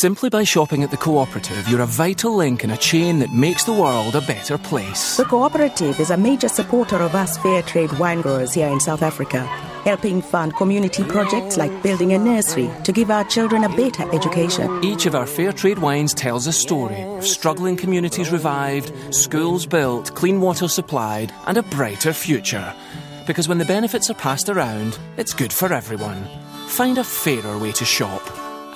Simply by shopping at the cooperative, you're a vital link in a chain that makes the world a better place. The cooperative is a major supporter of us fair trade wine growers here in South Africa, helping fund community projects like building a nursery to give our children a better education. Each of our fair trade wines tells a story of struggling communities revived, schools built, clean water supplied, and a brighter future. Because when the benefits are passed around, it's good for everyone. Find a fairer way to shop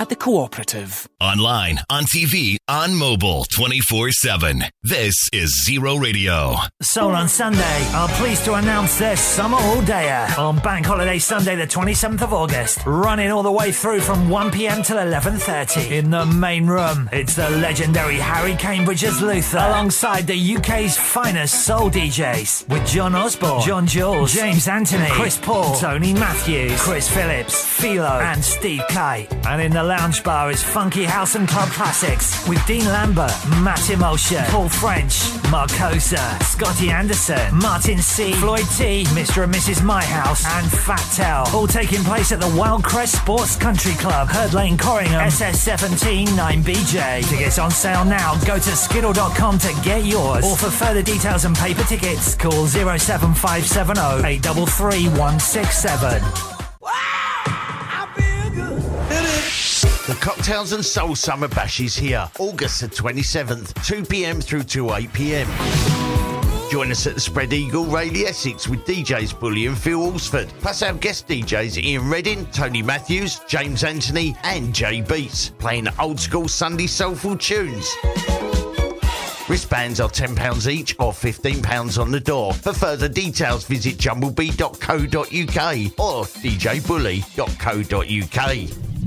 at the cooperative. Online, on TV, on mobile, 24 7. This is Zero Radio. Soul on Sunday are pleased to announce their summer all dayer on Bank Holiday Sunday, the 27th of August, running all the way through from 1 pm till 11.30 in the main room. It's the legendary Harry Cambridge as Luther alongside the UK's finest soul DJs with John Osborne, John Jules, James Anthony, Chris Paul, Tony Matthews, Chris Phillips, Philo, and Steve Kite. And in the lounge bar is funky house and club classics with Dean Lambert, Matt Emulsion, Paul French, Marcosa, Scotty Anderson, Martin C, Floyd T, Mr. and Mrs. My House, and Fat Tell. All taking place at the Wildcrest Sports Country Club, Herd Lane, Corringham, SS17 9BJ. Tickets on sale now. Go to skiddle.com to get yours. Or for further details and paper tickets, call 07570 833 167. The Cocktails and Soul Summer Bash is here, August the 27th, 2 pm through to 8 pm. Join us at the Spread Eagle, Rayleigh Essex with DJs Bully and Phil Alsford, plus our guest DJs Ian Redding, Tony Matthews, James Anthony, and Jay Beats, playing old school Sunday soulful tunes. Wristbands are £10 each or £15 on the door. For further details, visit jumblebee.co.uk or djbully.co.uk.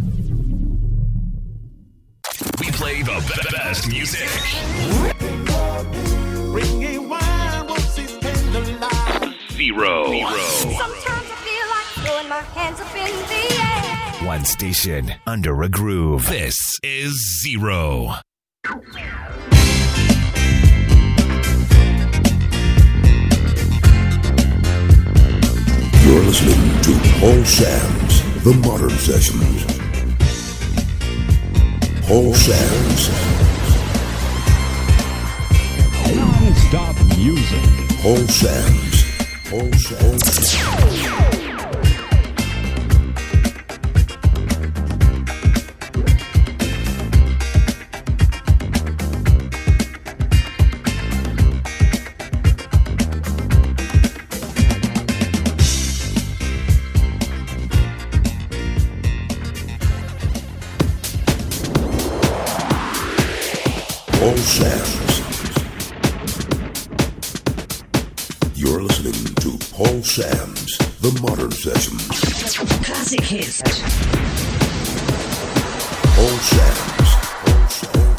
We play the be- best music. Zero. Sometimes I feel like throwing my hands up in the air. One station under a groove. This is Zero. You're listening to Paul Sams The Modern Sessions. Paul Sams Non-stop music. Paul Sams Paul Sams Paul Sams. You're listening to Paul Sams The Modern Sessions. Classic hits. Paul Sams. Paul Sams.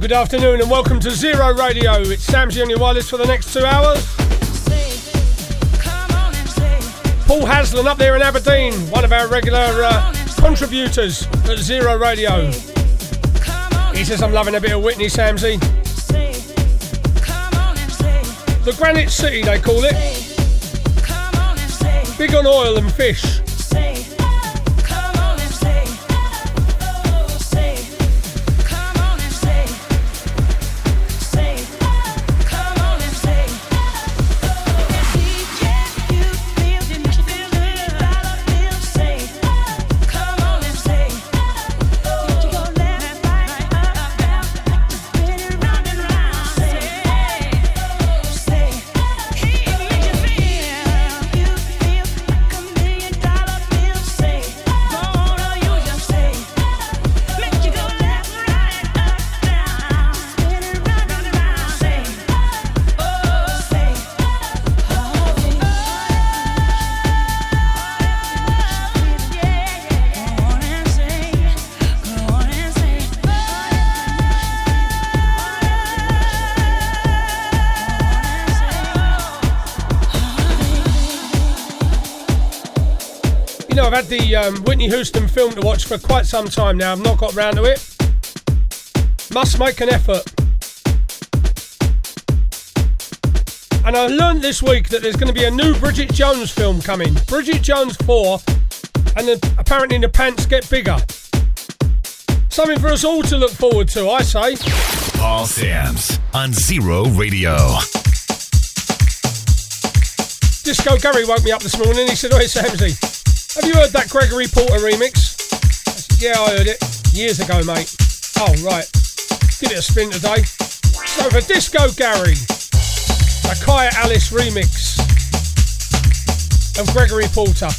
Good afternoon and welcome to Zero Radio. It's Samsy on your wireless for the next two hours. Paul Haslam up there in Aberdeen, one of our regular uh, contributors at Zero Radio. He says, I'm loving a bit of Whitney Samsy. The Granite City, they call it. Big on oil and fish. I've had the um, Whitney Houston film to watch for quite some time now. I've not got round to it. Must make an effort. And I learned this week that there's going to be a new Bridget Jones film coming. Bridget Jones 4. And the, apparently the pants get bigger. Something for us all to look forward to, I say. Paul Sams on Zero Radio. Disco Gary woke me up this morning. He said, Oh, it's Samsy. Have you heard that Gregory Porter remix? Yeah, I heard it. Years ago, mate. Oh, right. Give it a spin today. So for Disco Gary, a Kai Alice remix of Gregory Porter.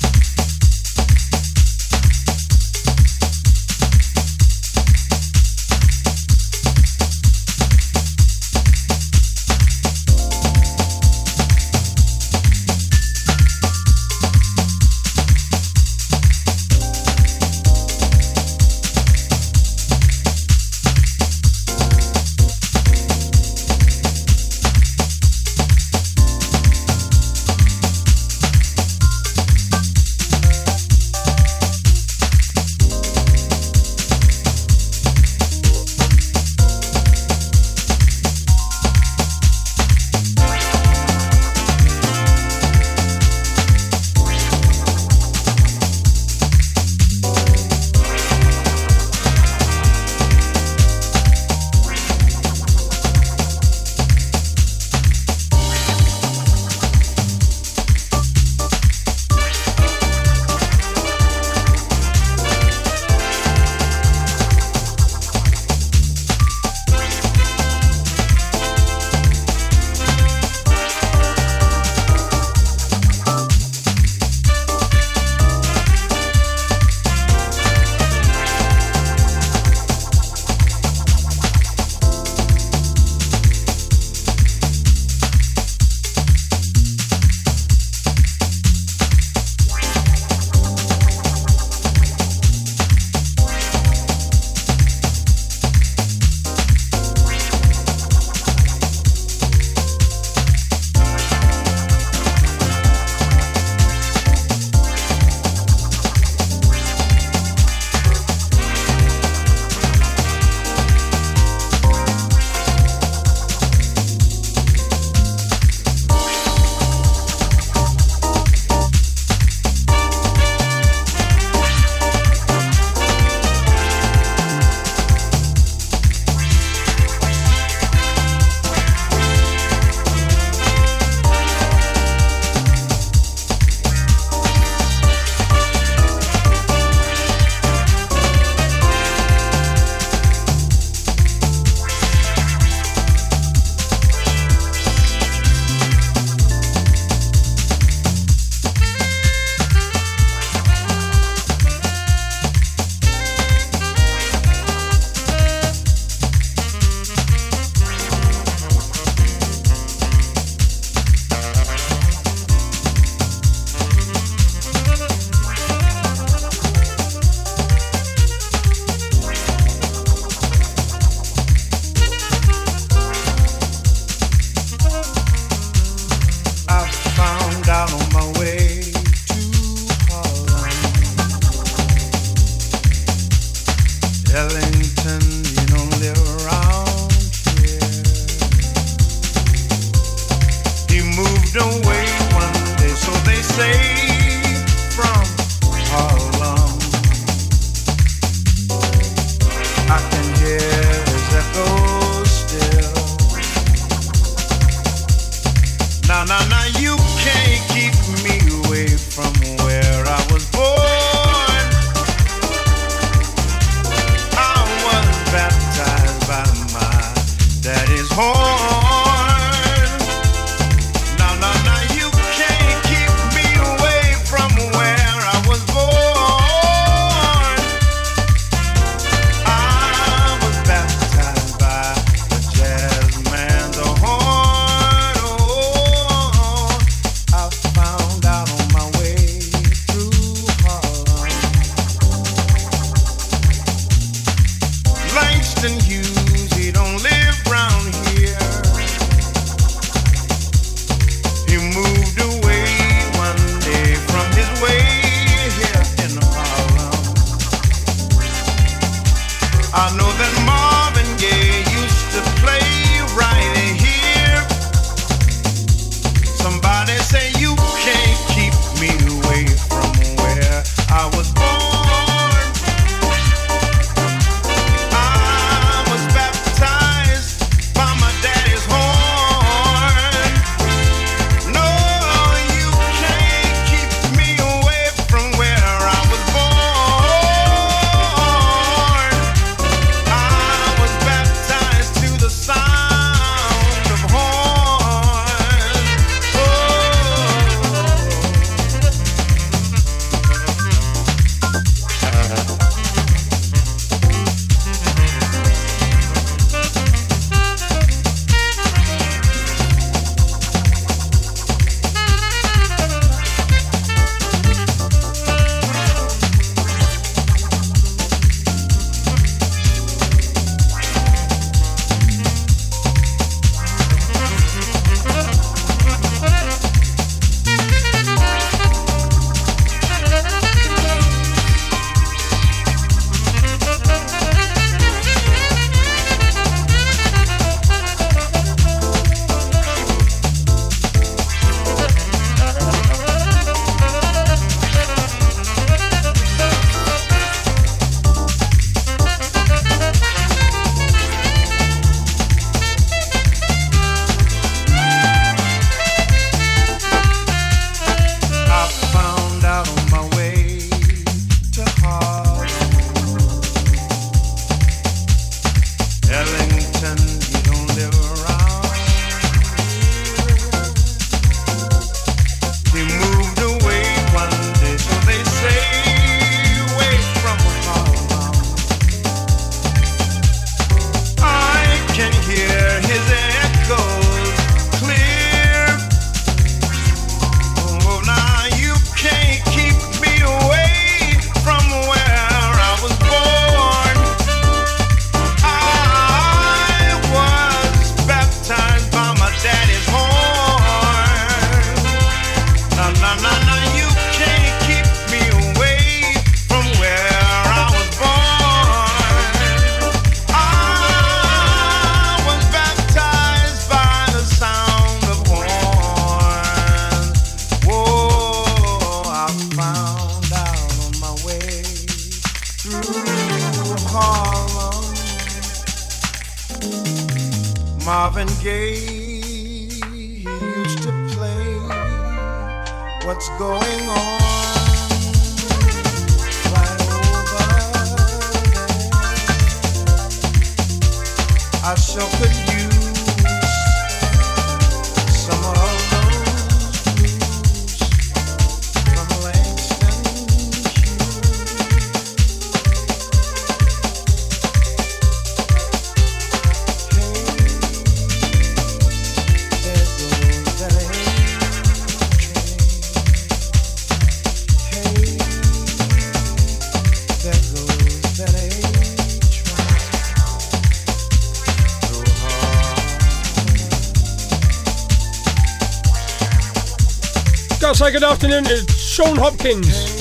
Afternoon to Sean Hopkins.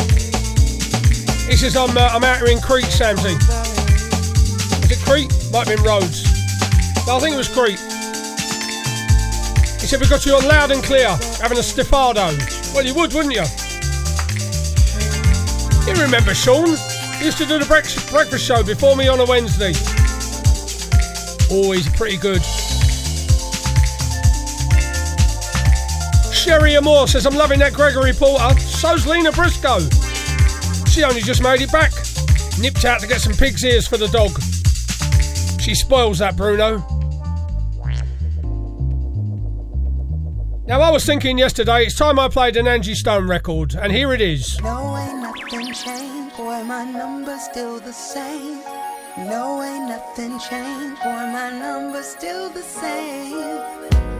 He says I'm, uh, I'm out here in Crete, Samsey. Was it Crete? Might have been Rhodes. I think it was Crete. He said we got you on loud and clear, having a stifado. Well, you would, wouldn't you? You remember Sean? He used to do the breakfast show before me on a Wednesday. Always pretty good. Sherry Amore says, I'm loving that Gregory Porter. So's Lena Briscoe. She only just made it back. Nipped out to get some pig's ears for the dog. She spoils that, Bruno. Now, I was thinking yesterday, it's time I played an Angie Stone record, and here it is. No, ain't nothing changed. Boy, my number's still the same. No, ain't nothing changed. Boy, my number's still the same.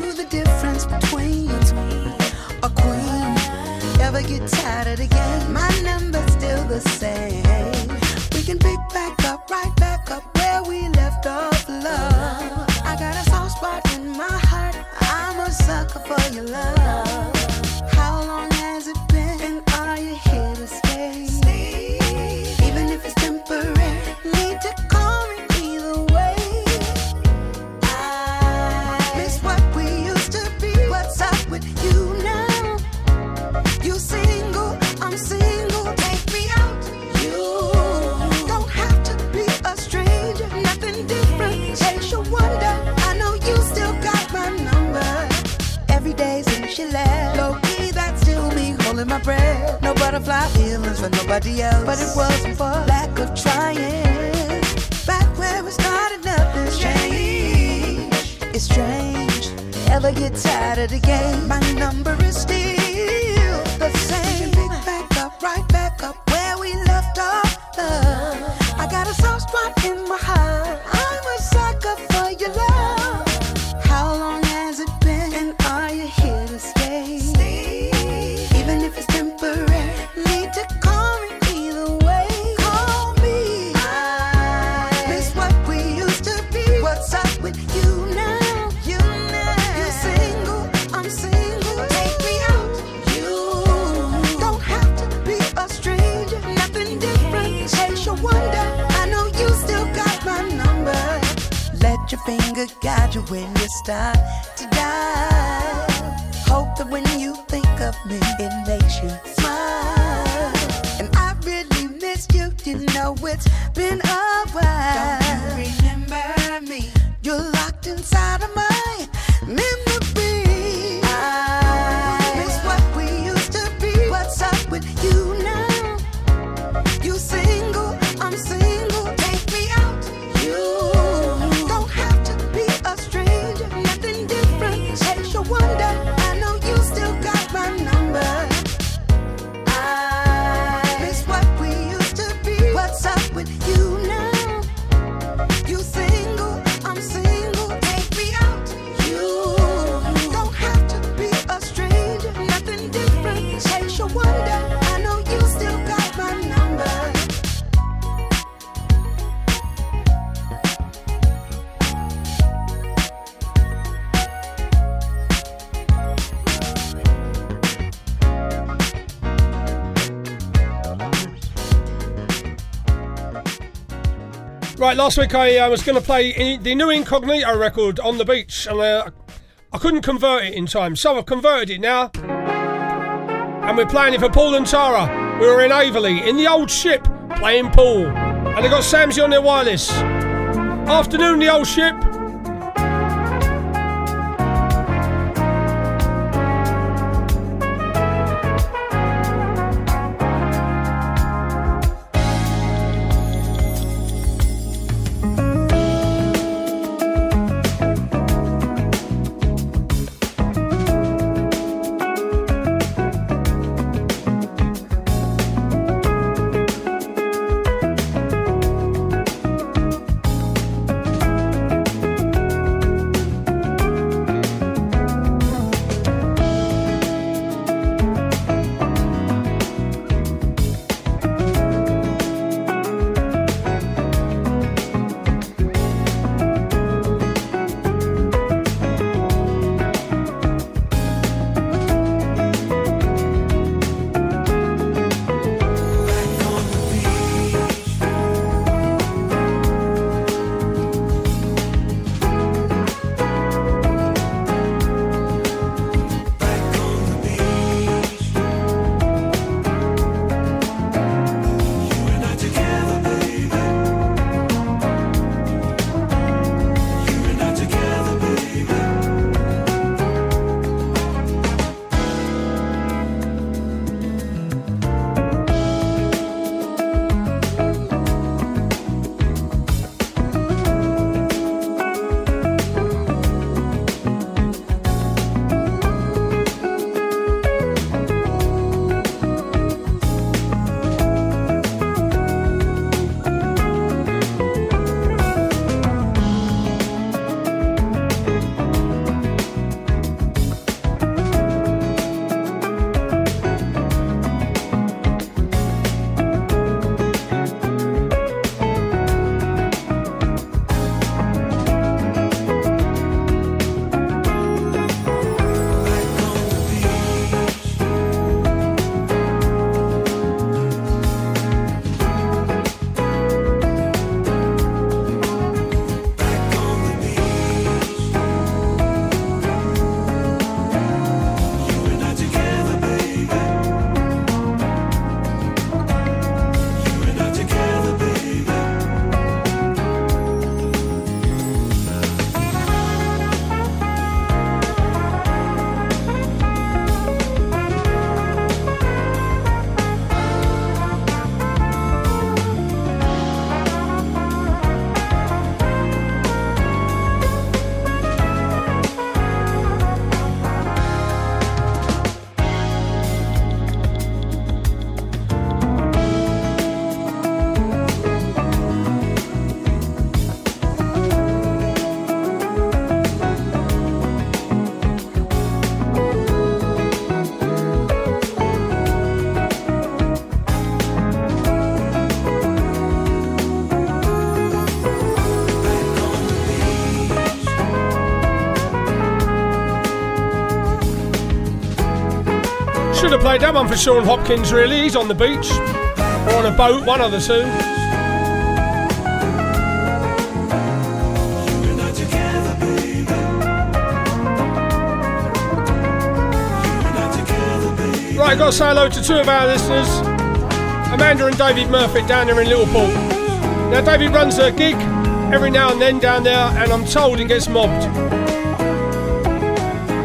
get tired game? My number's still the same. We can pick back up, right back up where we left off. Love. I got a soft spot in my heart. I'm a sucker for your love. You left, low key that's still me holding my breath. No butterfly feelings for nobody else, but it wasn't for lack of trying. Back where we started, nothing's changed. It's strange. Ever get tired of the game? My number is still the same. Pick back up, right back up where we left off. Love. I got a soft spot in my heart. When Right, last week I uh, was going to play the new Incognito record on the beach, and uh, I couldn't convert it in time, so I've converted it now. And we're playing it for Paul and Tara. We were in Aveley in the old ship playing pool, and they got Samsey on their wireless. Afternoon, the old ship. that one for Sean Hopkins, really. He's on the beach or on a boat, one of the two. Right, got to say hello to two of our listeners, Amanda and David Murphy down there in Liverpool. Now, David runs a gig every now and then down there, and I'm told he gets mobbed.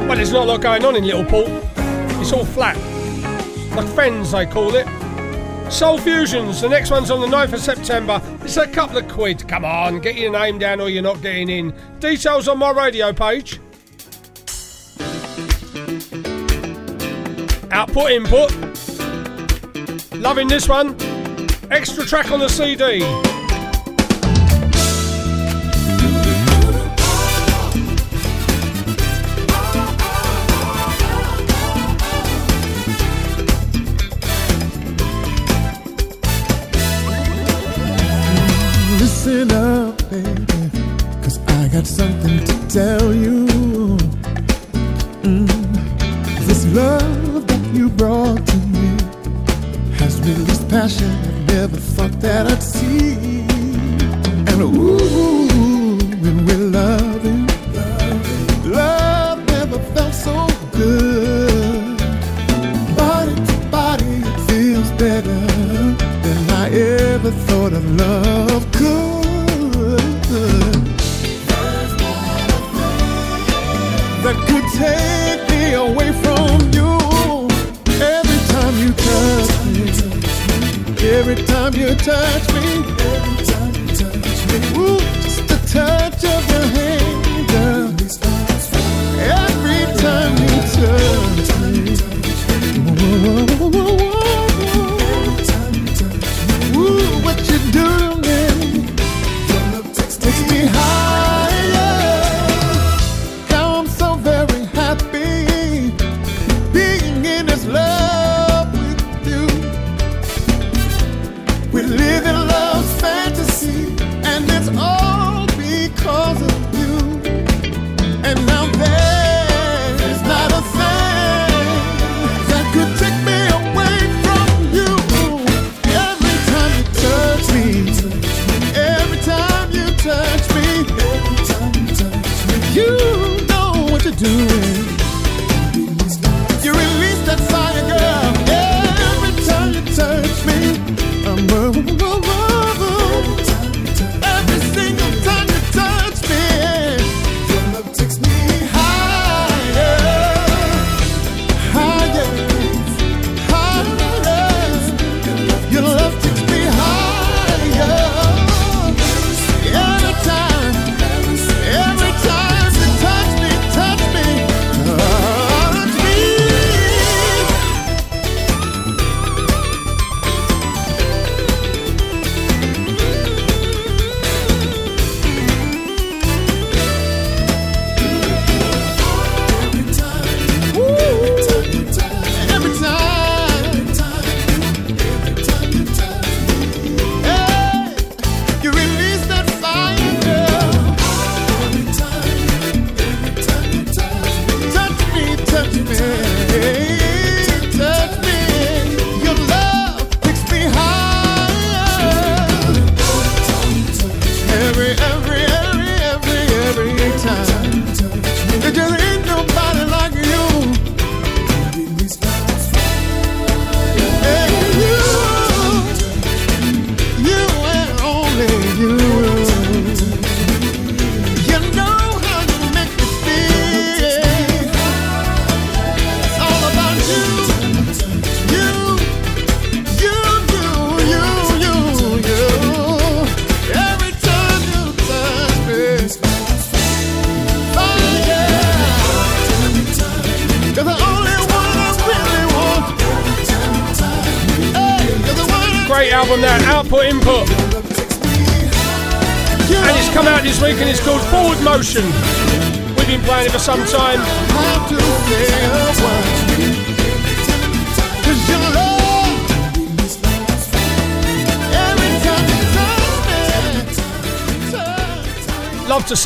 Well, there's not a lot going on in Liverpool. It's all flat. The Friends, they call it. Soul Fusions, the next one's on the 9th of September. It's a couple of quid. Come on, get your name down or you're not getting in. Details on my radio page. Output, input. Loving this one. Extra track on the CD.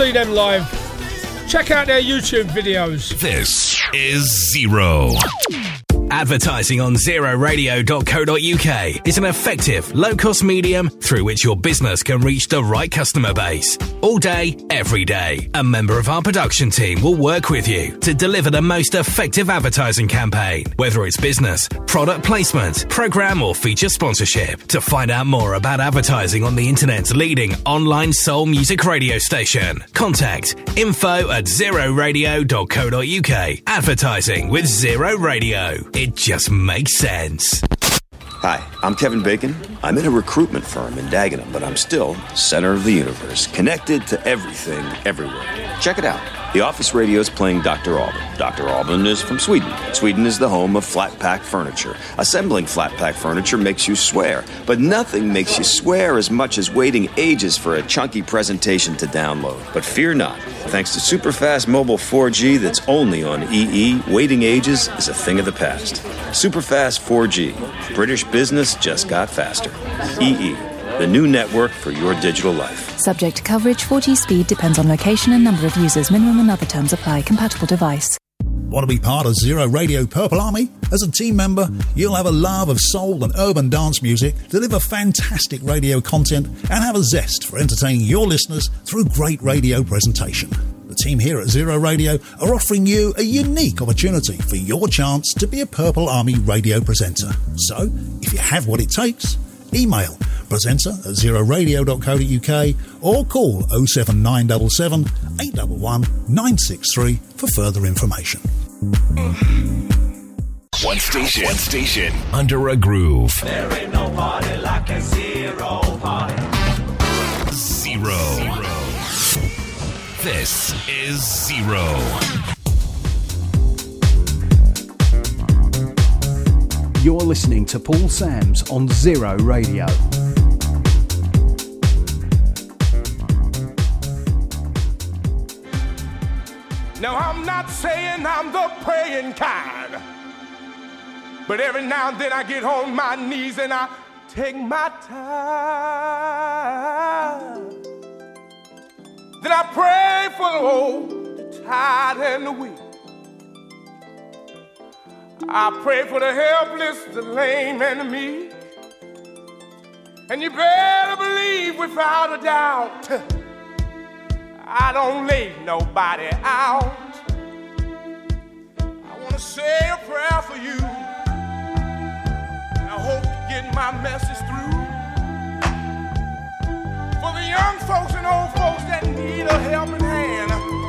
see them live, check out their YouTube videos. This is Zero. Advertising on zeroradio.co.uk is an effective, low cost medium through which your business can reach the right customer base. All day, every day, a member of our production team will work with you to deliver the most effective advertising campaign, whether it's business, product placement, program, or feature sponsorship. To find out more about advertising on the internet's leading online soul music radio station, contact info at zeroradio.co.uk. Advertising with Zero Radio. It just makes sense. Hi, I'm Kevin Bacon. I'm in a recruitment firm in Dagenham, but I'm still center of the universe, connected to everything, everywhere. Check it out. The Office Radio is playing Dr. Alban. Dr. Alban is from Sweden. Sweden is the home of flat pack furniture. Assembling flat pack furniture makes you swear, but nothing makes you swear as much as waiting ages for a chunky presentation to download. But fear not. Thanks to super fast mobile 4G that's only on EE, waiting ages is a thing of the past. Super fast 4G. British business just got faster. EE, the new network for your digital life. Subject to coverage, 4G speed depends on location and number of users. Minimum and other terms apply. Compatible device. Want to be part of Zero Radio Purple Army? As a team member, you'll have a love of soul and urban dance music, deliver fantastic radio content, and have a zest for entertaining your listeners through great radio presentation. The team here at Zero Radio are offering you a unique opportunity for your chance to be a Purple Army radio presenter. So, if you have what it takes, email presenter at zeroradio.co.uk or call 07977 811 963 for further information. One station, one station, under a groove. There ain't no party like a zero party. This is Zero. You're listening to Paul Sams on Zero Radio. Now, I'm not saying I'm the praying kind, but every now and then I get on my knees and I take my time. Then I pray for the old, the tired, and the weak. I pray for the helpless, the lame, and the meek. And you better believe without a doubt, I don't leave nobody out. I want to say a prayer for you. and I hope you get my message. The young folks and old folks that need a helping hand.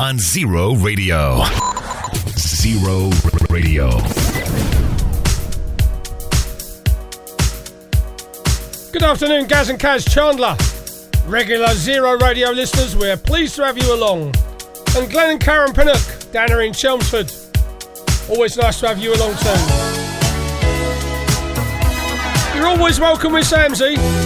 On Zero Radio. Zero Radio. Good afternoon, Gaz and Kaz Chandler. Regular Zero Radio listeners, we're pleased to have you along. And Glenn and Karen Pinnock down here in Chelmsford. Always nice to have you along too. You're always welcome with Samsy.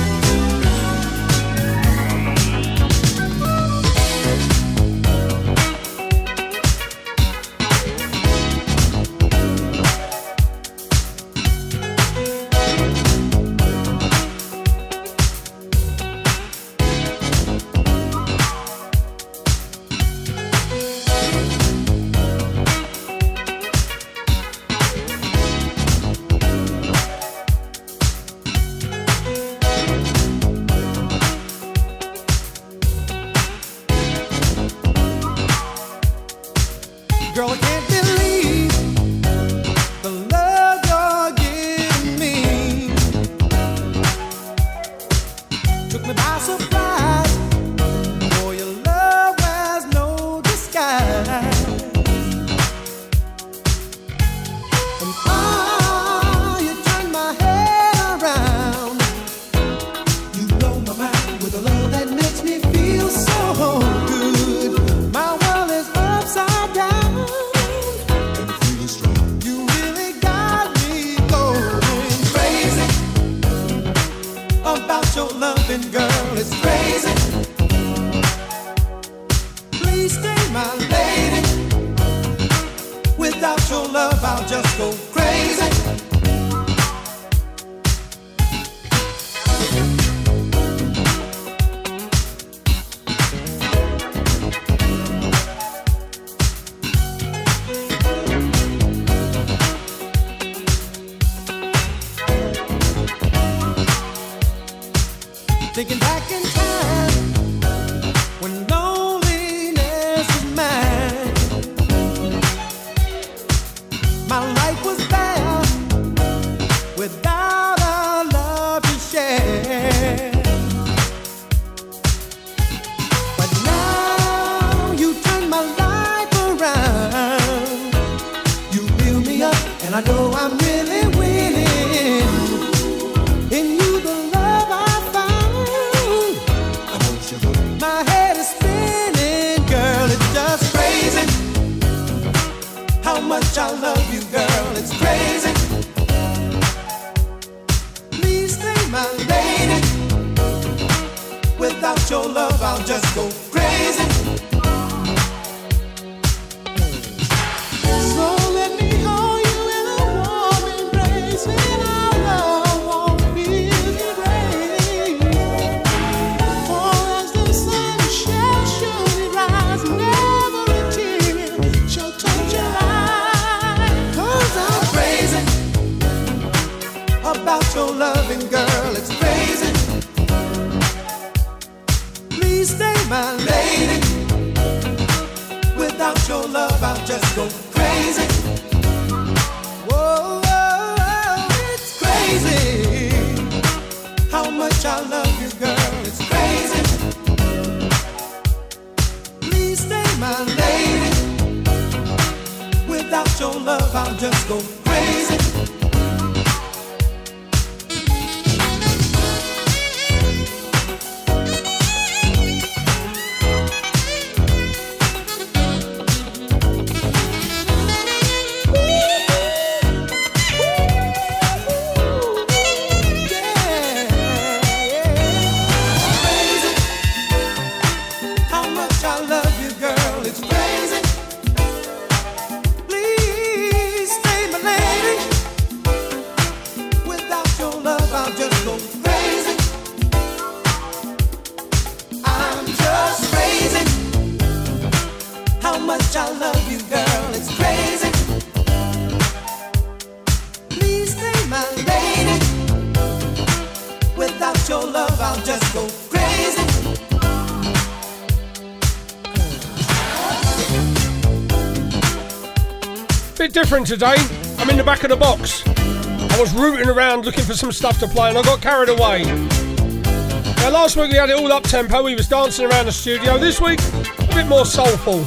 today. I'm in the back of the box. I was rooting around looking for some stuff to play and I got carried away. Now, last week we had it all up tempo, we was dancing around the studio. This week, a bit more soulful.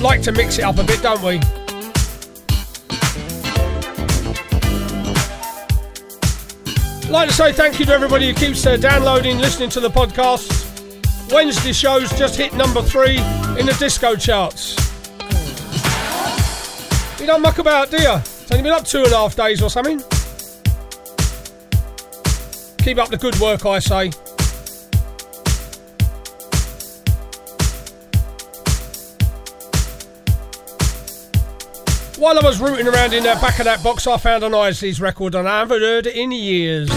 Like to mix it up a bit, don't we? Like to say thank you to everybody who keeps uh, downloading, listening to the podcast. Wednesday shows just hit number three in the disco charts. You don't muck about, do you? It's only been up two and a half days or something. Keep up the good work, I say. While I was rooting around in the back of that box, I found an Isleys record and I haven't heard it in years.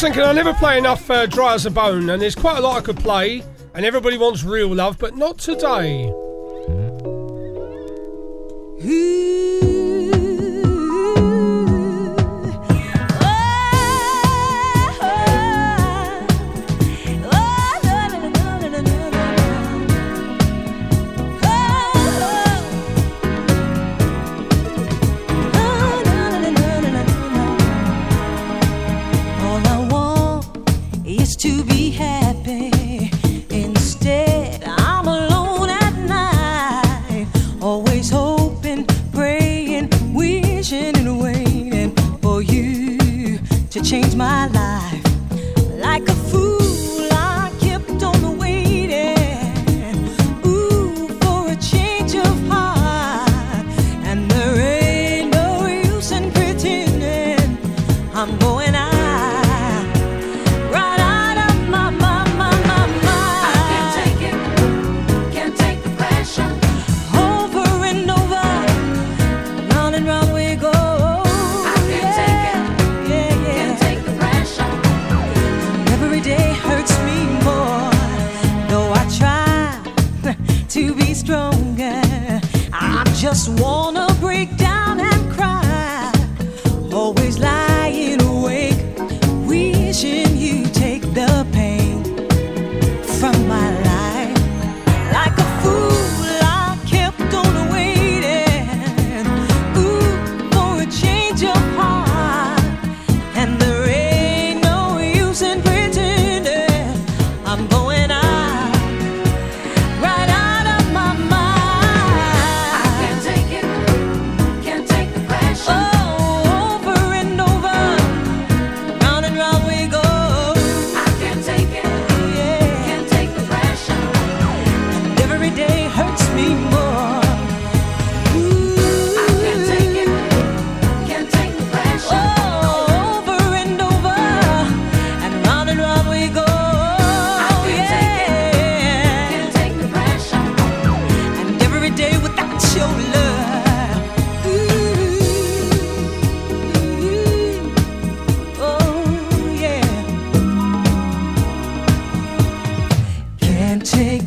was thinking I never play enough uh, Driza Bone, and there's quite a lot I could play, and everybody wants real love, but not today.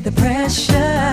the pressure.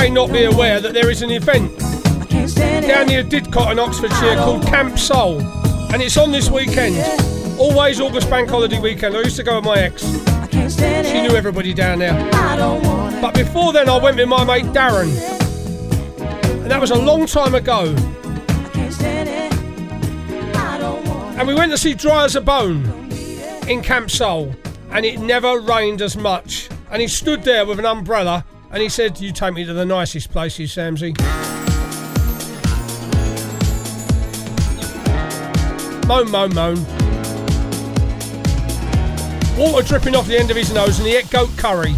may not be aware that there is an event down near Didcot in Oxfordshire called Camp Soul, and it's on this weekend. Always August bank holiday weekend. I used to go with my ex. She knew everybody down there. But before then, I went with my mate Darren, and that was a long time ago. And we went to see Driza Bone in Camp Soul, and it never rained as much. And he stood there with an umbrella and he said, You take me to the nicest places, Samsy. Moan, moan, moan. Water dripping off the end of his nose, and he ate goat curry.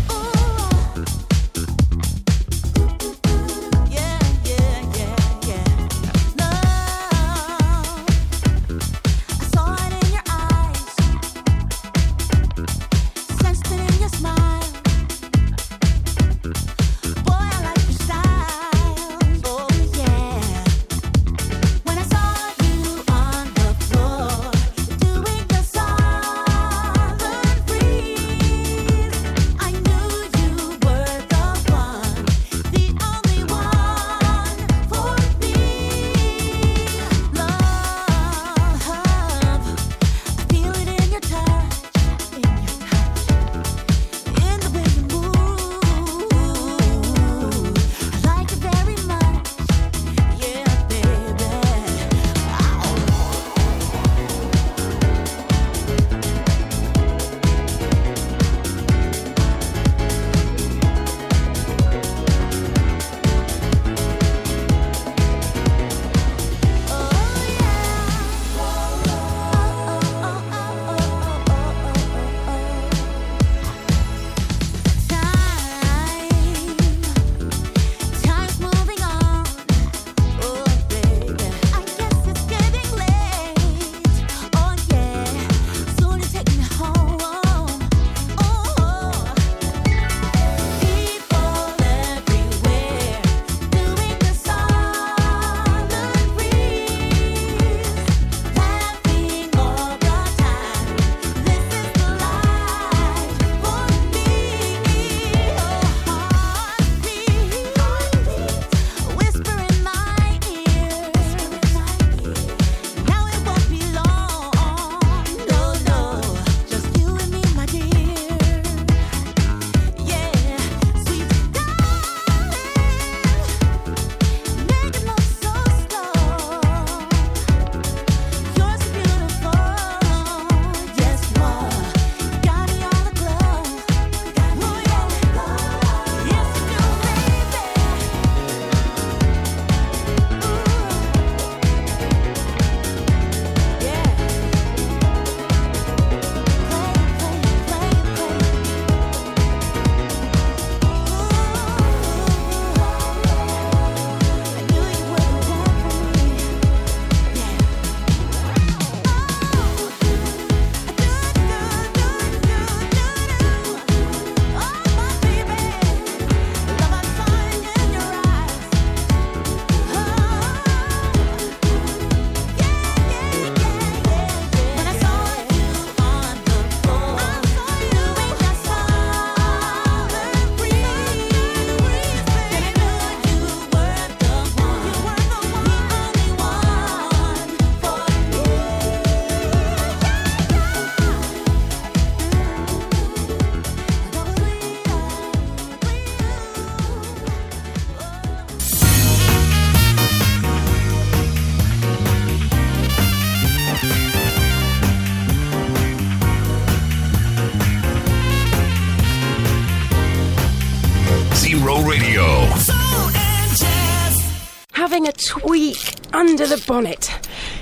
Under the bonnet.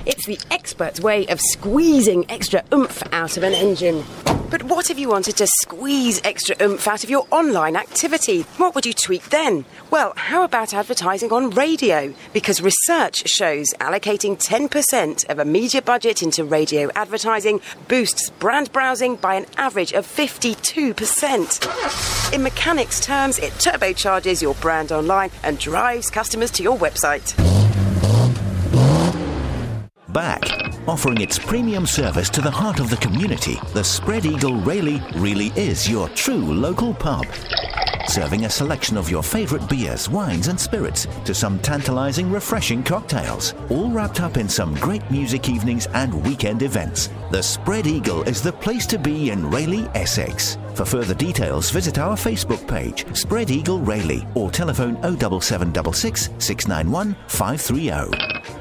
It's the expert's way of squeezing extra oomph out of an engine. But what if you wanted to squeeze extra oomph out of your online activity? What would you tweak then? Well, how about advertising on radio? Because research shows allocating 10% of a media budget into radio advertising boosts brand browsing by an average of 52%. In mechanics terms, it turbocharges your brand online and drives customers to your website. Back, offering its premium service to the heart of the community, the Spread Eagle Rayleigh really is your true local pub. Serving a selection of your favourite beers, wines, and spirits to some tantalising, refreshing cocktails, all wrapped up in some great music evenings and weekend events. The Spread Eagle is the place to be in Rayleigh, Essex. For further details, visit our Facebook page, Spread Eagle Rayleigh, or telephone 07766 691 530.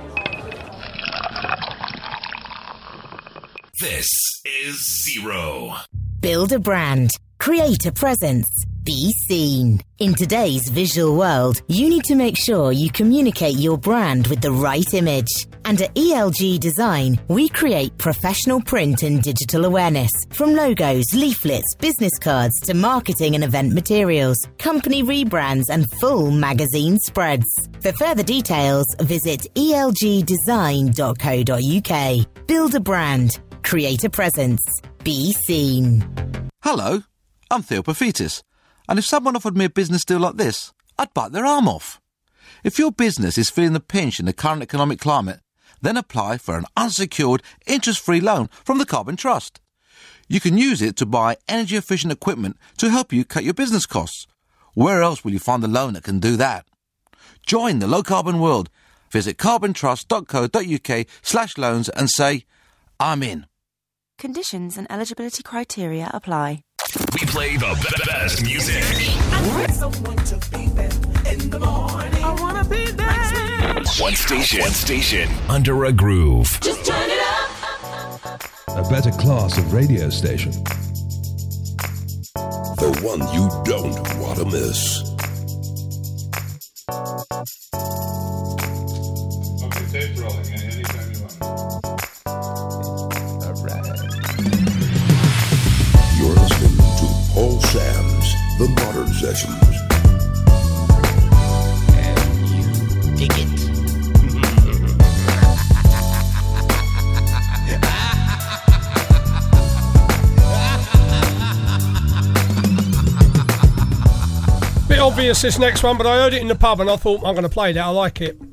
This is Zero. Build a brand. Create a presence. Be seen. In today's visual world, you need to make sure you communicate your brand with the right image. And at ELG Design, we create professional print and digital awareness from logos, leaflets, business cards to marketing and event materials, company rebrands, and full magazine spreads. For further details, visit elgdesign.co.uk. Build a brand. Create a presence. Be seen. Hello, I'm Theo and if someone offered me a business deal like this, I'd bite their arm off. If your business is feeling the pinch in the current economic climate, then apply for an unsecured, interest free loan from the Carbon Trust. You can use it to buy energy efficient equipment to help you cut your business costs. Where else will you find a loan that can do that? Join the low carbon world. Visit carbontrust.co.uk slash loans and say, I'm in. Conditions and eligibility criteria apply. We play the be- best music. I want to be one station, one station, under a groove. Just turn it up. A better class of radio station. The one you don't want to miss. You're The Modern Sessions. Bit obvious this next one, but I heard it in the pub and I thought I'm going to play that. I like it.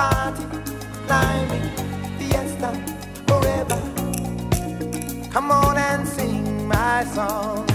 Party, climbing, fiesta, forever. Come on and sing my song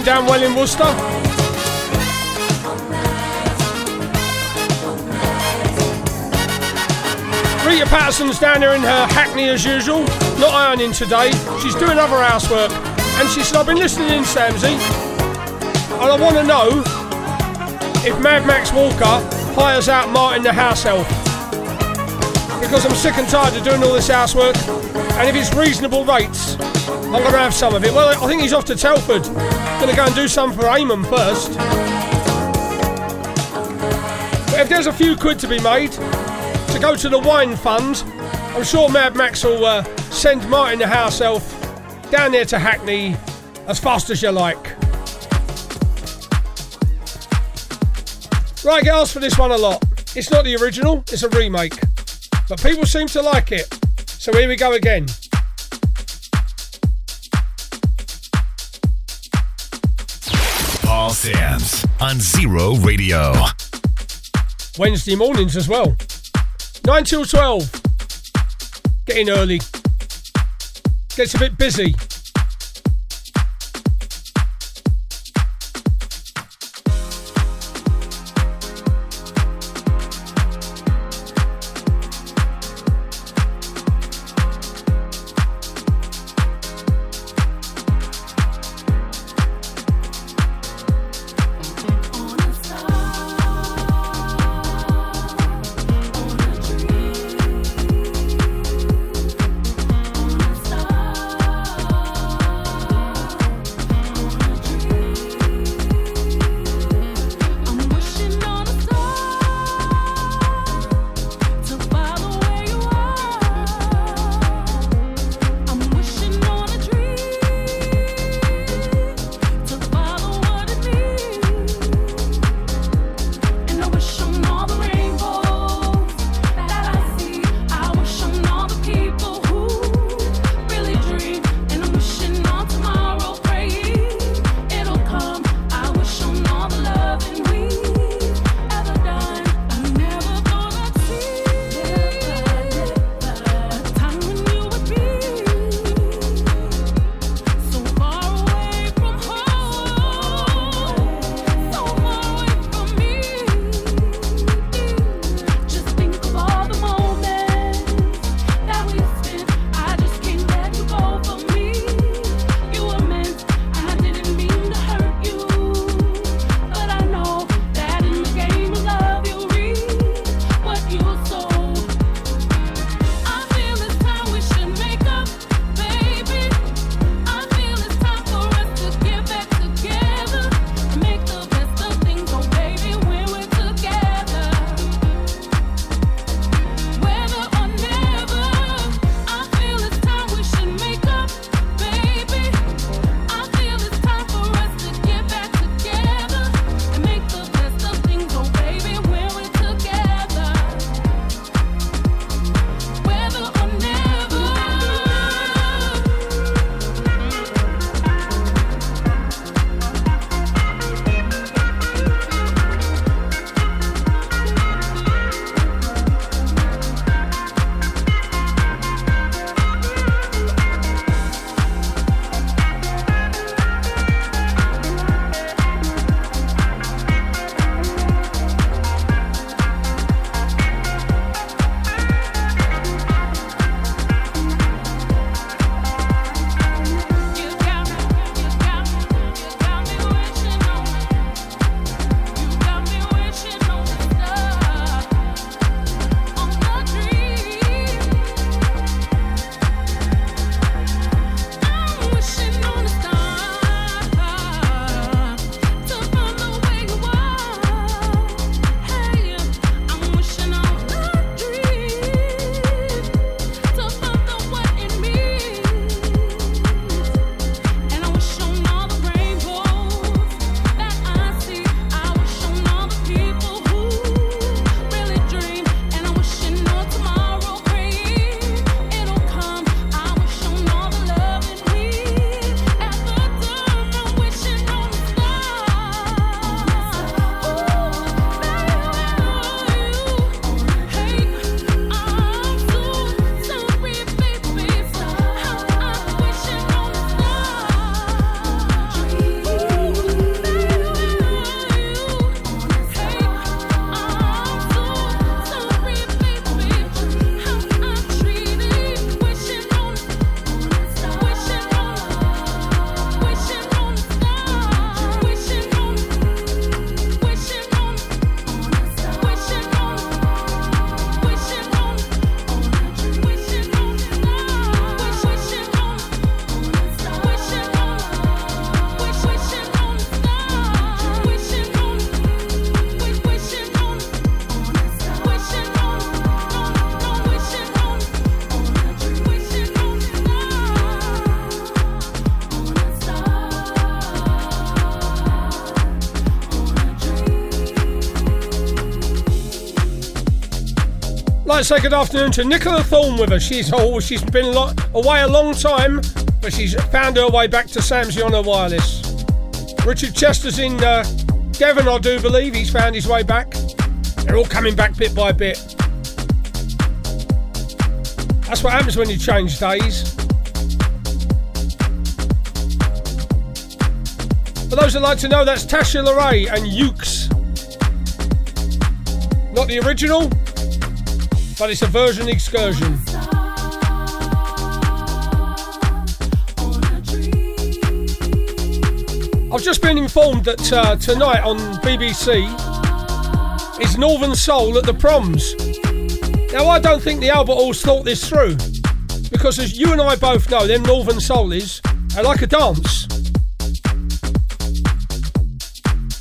went down well in Worcester. Rita Patterson's down there in her Hackney as usual, not ironing today. She's doing other housework. And she said, I've been listening in, Samsey, and I want to know if Mad Max Walker hires out Martin the house elf. Because I'm sick and tired of doing all this housework, and if it's reasonable rates, I'm going to have some of it. Well, I think he's off to Telford. To go and do some for Eamon first. But if there's a few quid to be made to go to the wine fund, I'm sure Mad Max will uh, send Martin the house elf down there to Hackney as fast as you like. Right, get asked for this one a lot. It's not the original, it's a remake. But people seem to like it. So here we go again. Sams on Zero Radio. Wednesday mornings as well. 9 till 12. Getting early. Gets a bit busy. Say good afternoon to Nicola Thorne with us. She's oh, she's been lo- away a long time, but she's found her way back to Sam's on her wireless. Richard Chester's in uh, Devon, I do believe. He's found his way back. They're all coming back bit by bit. That's what happens when you change days. For those that like to know, that's Tasha LeRae and Yooks. Not the original, but it's a version excursion. I've just been informed that uh, tonight on BBC is Northern Soul at the Proms. Now, I don't think the Albert Halls thought this through because, as you and I both know, them Northern Soul is are like a dance.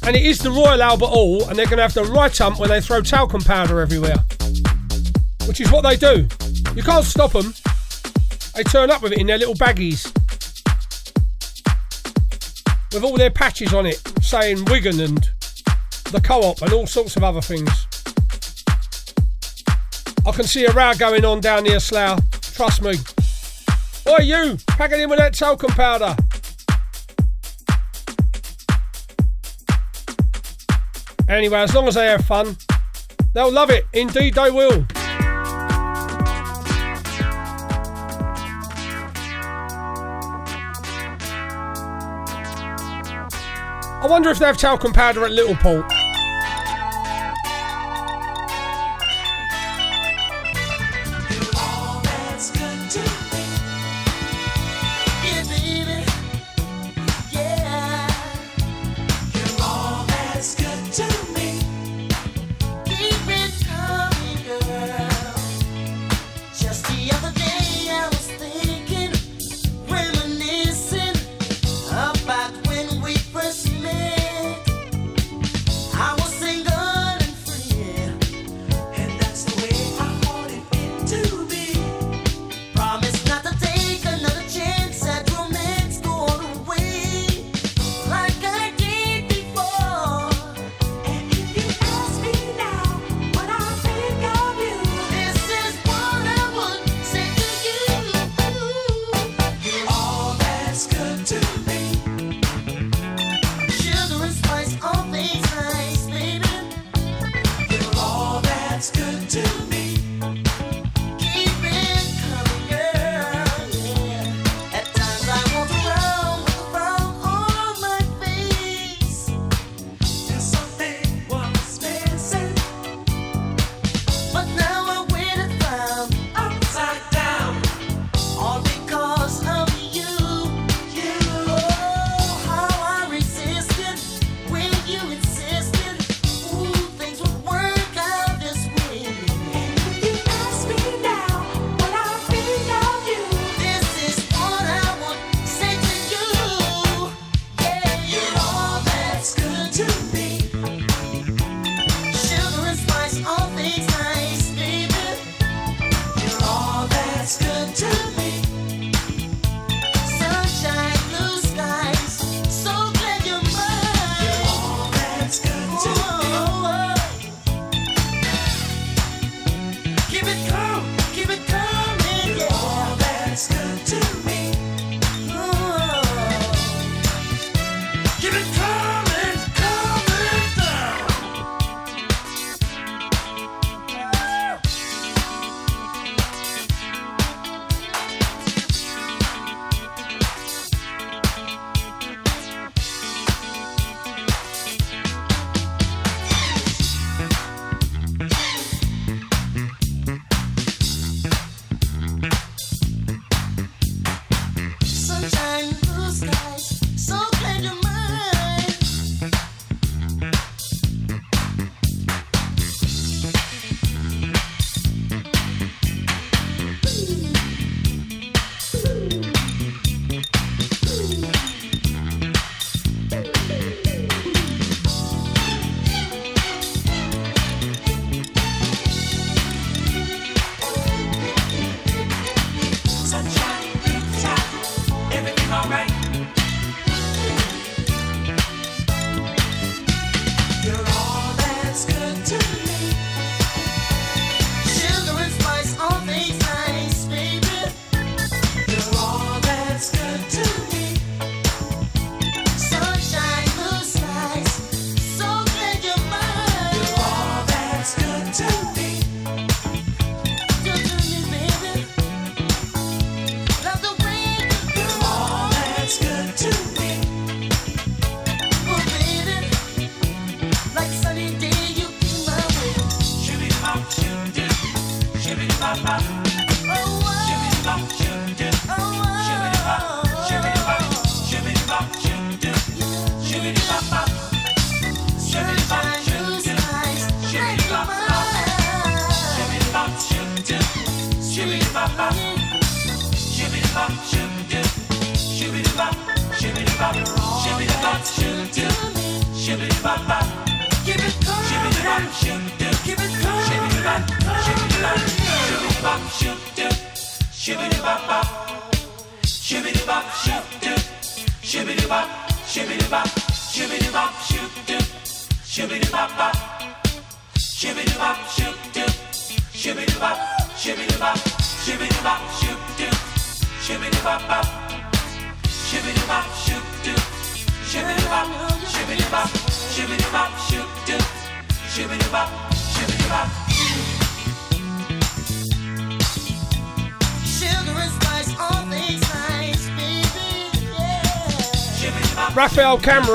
And it is the Royal Albert Hall, and they're going to have the right ump when they throw talcum powder everywhere. Which is what they do. You can't stop them. They turn up with it in their little baggies. With all their patches on it, saying Wigan and the co op and all sorts of other things. I can see a row going on down near Slough. Trust me. Oi, you! Pack it in with that talcum powder. Anyway, as long as they have fun, they'll love it. Indeed, they will. I wonder if they have talcum powder at Littleport.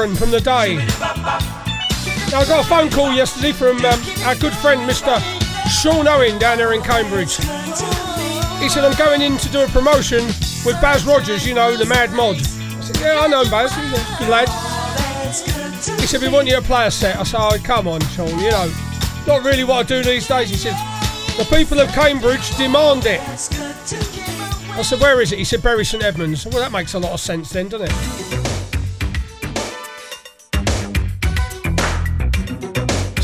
Cameron from the day. Now, I got a phone call yesterday from um, our good friend Mr. Sean Owen down there in Cambridge. He said, I'm going in to do a promotion with Baz Rogers, you know, the Mad Mod. I said, Yeah, I know Baz. He's a good lad. He said, We want you to play a set. I said, Oh, come on, Sean, you know, not really what I do these days. He said, The people of Cambridge demand it. I said, Where is it? He said, Bury St Edmunds. Well, that makes a lot of sense then, doesn't it?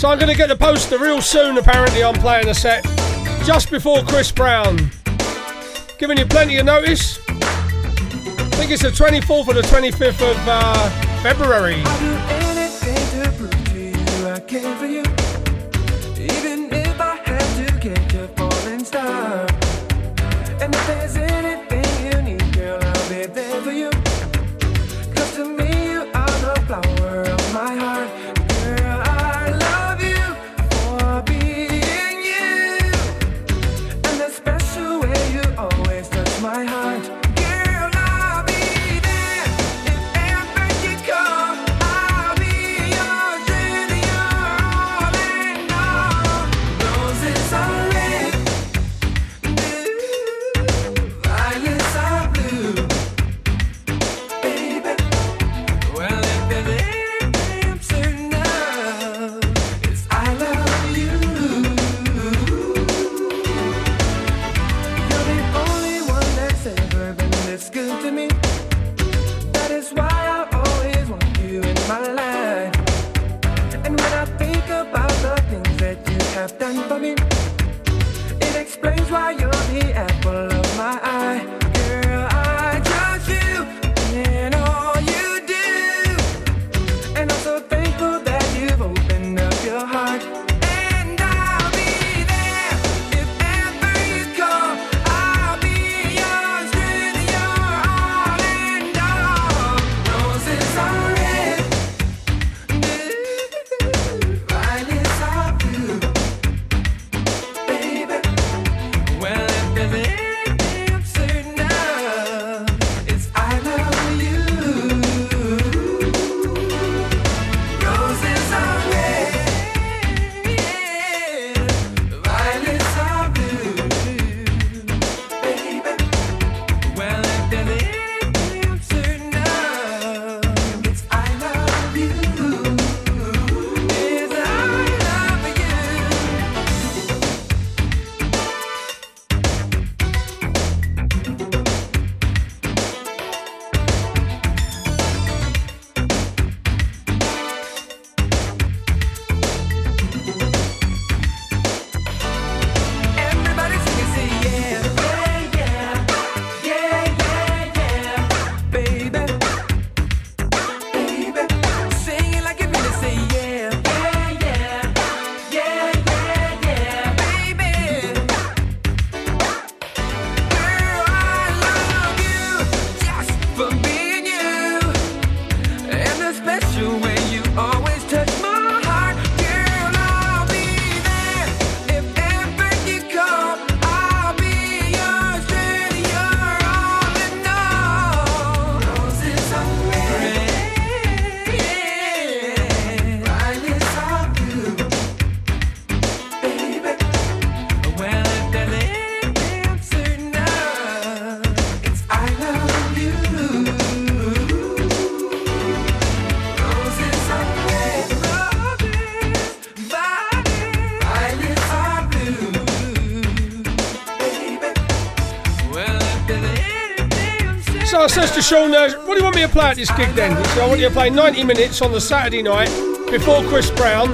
So I'm going to get the poster real soon, apparently, I'm playing a set just before Chris Brown. Giving you plenty of notice. I think it's the 24th or the 25th of uh, February. Sean knows. What do you want me to play at this gig then? I want you to play 90 minutes on the Saturday night before Chris Brown.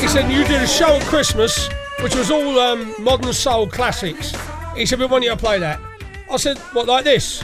He said you did a show at Christmas, which was all um, modern soul classics. He said we want you to play that. I said, what like this?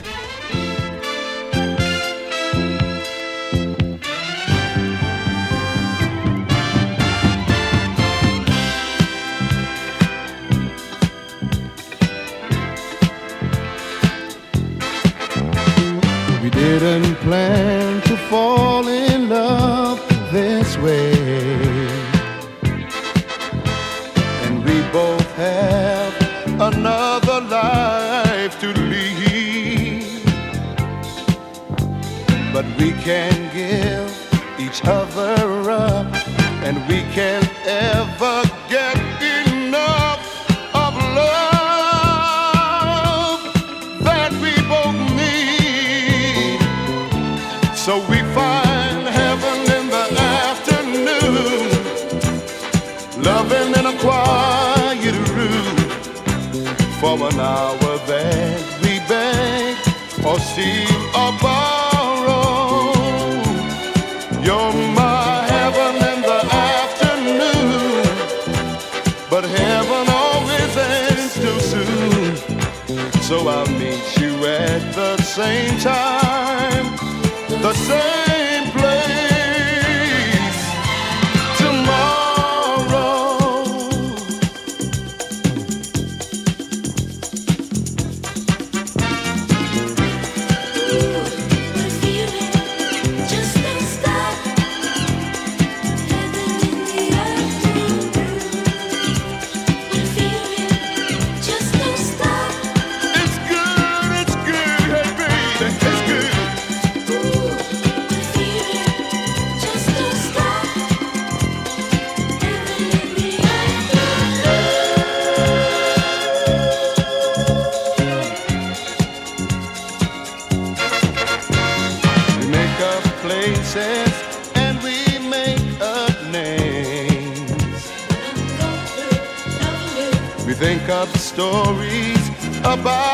stories about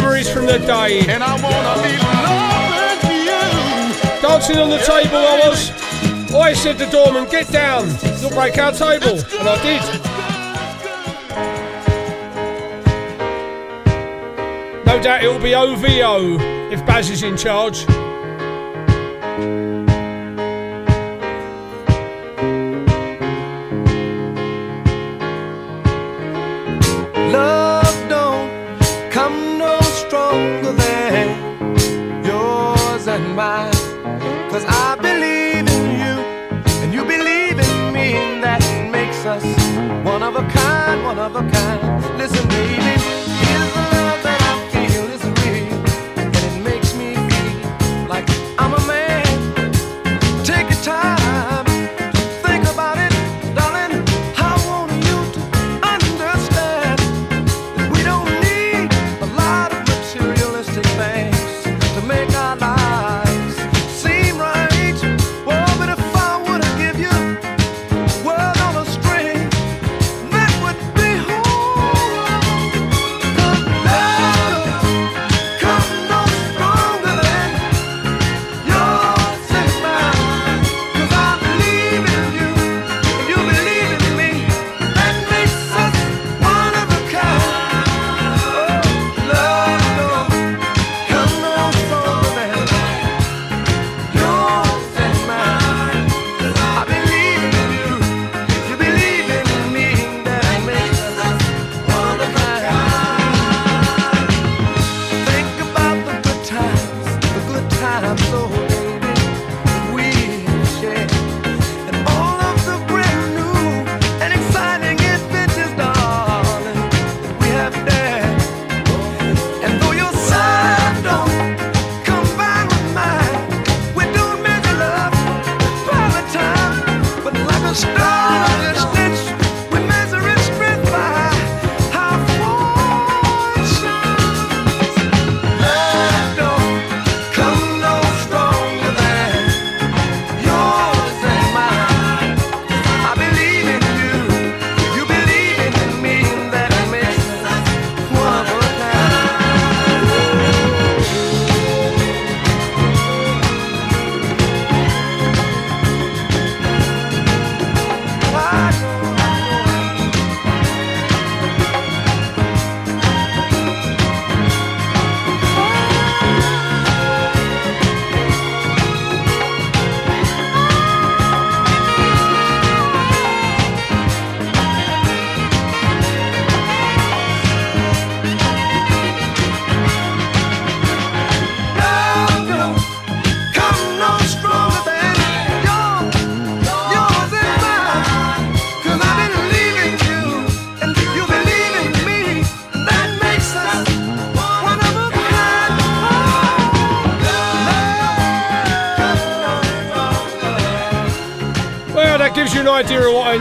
memories from the day. And I wanna be loving you. Dancing on the table, I was. I said to Dorman, get down, you'll break our table. And I did. No doubt it'll be OVO if Baz is in charge.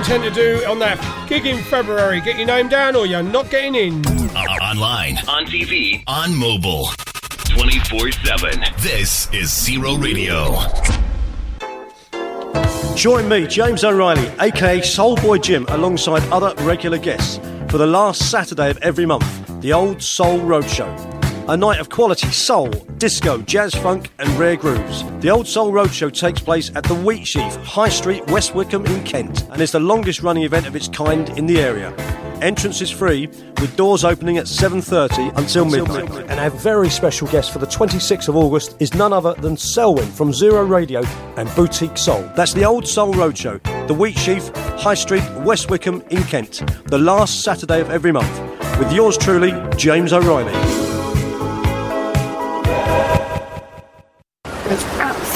Intend to do on that gig in February. Get your name down or you're not getting in. Online, on TV, on mobile. 24 7. This is Zero Radio. Join me, James O'Reilly, aka Soulboy Jim, alongside other regular guests for the last Saturday of every month, the Old Soul Roadshow. A night of quality soul, disco, jazz funk, and rare grooves. The Old Soul Roadshow takes place at the Wheat Sheaf, High Street, West Wickham in Kent, and is the longest running event of its kind in the area. Entrance is free, with doors opening at 7.30 until midnight. And our very special guest for the 26th of August is none other than Selwyn from Zero Radio and Boutique Soul. That's the Old Soul Roadshow, the Wheat Sheaf, High Street, West Wickham in Kent, the last Saturday of every month. With yours truly, James O'Reilly.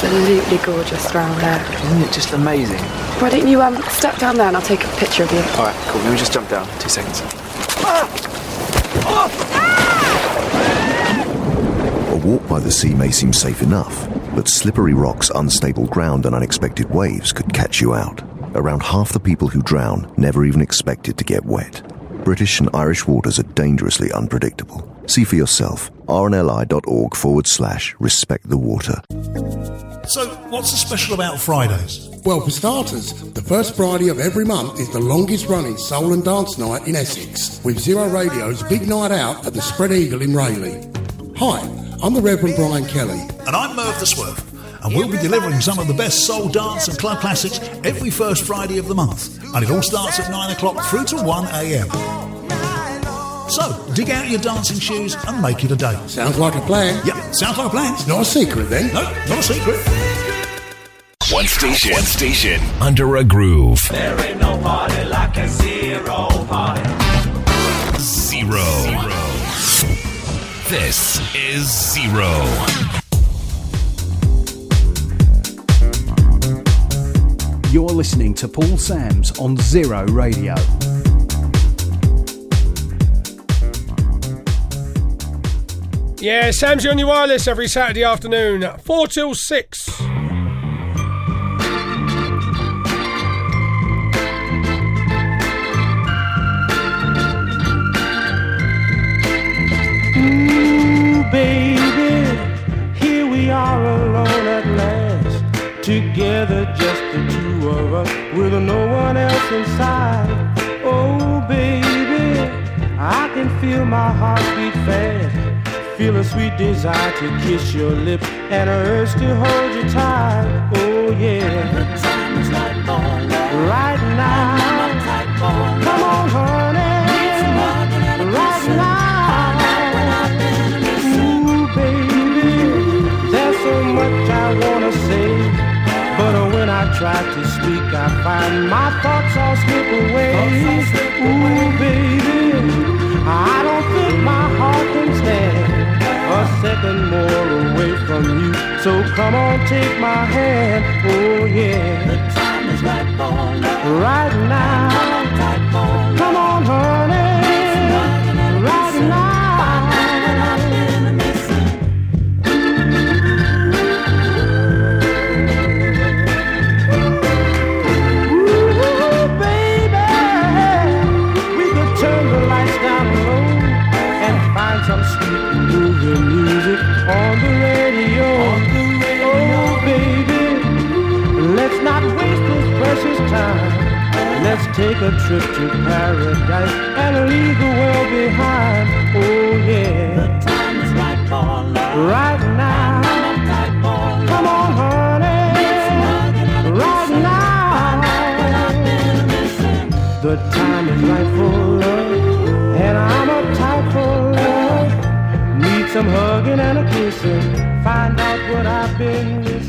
Absolutely gorgeous round there. Isn't it just amazing? Why don't you um step down there and I'll take a picture of you? All right, cool. Let me just jump down. Two seconds. A walk by the sea may seem safe enough, but slippery rocks, unstable ground, and unexpected waves could catch you out. Around half the people who drown never even expected to get wet. British and Irish waters are dangerously unpredictable. See for yourself. rnli.org forward slash respect the water. So, what's so special about Fridays? Well, for starters, the first Friday of every month is the longest running soul and dance night in Essex, with Zero Radio's big night out at the Spread Eagle in Rayleigh. Hi, I'm the Reverend Brian Kelly. And I'm Merv the Swerve. And we'll be delivering some of the best soul dance and club classics every first Friday of the month. And it all starts at 9 o'clock through to 1 a.m. So, dig out your dancing shoes and make it a day. Sounds like a plan. Yep, sounds like a plan. It's not a secret then. No, not a secret. One station, one station, under a groove. There ain't no party like a zero party. Zero. This is Zero. You're listening to Paul Sams on Zero Radio. Yeah, Sam's on your wireless every Saturday afternoon, 4 till 6. Ooh, baby, here we are alone at last. Together, just the two of us, with no one else inside. Oh, baby, I can feel my heart beat fast. Feel a sweet desire to kiss your lips and a urge to hold you tight. Oh, yeah. The time is right for. Right now. Come on, honey. Right now. Ooh, baby, there's so much I wanna say, but when I try to speak, I find my thoughts all slip away. Ooh, baby, I don't think my heart can stand second more away from you. So come on, take my hand. Oh yeah, the time is right for love. Right now. Take a trip to paradise and leave the world behind. Oh, yeah. The time is right for love. Right now. Come on, honey. Right now. The time is right for love, and I'm uptight for love. Need some hugging and a kissing. Find out what I've been missing.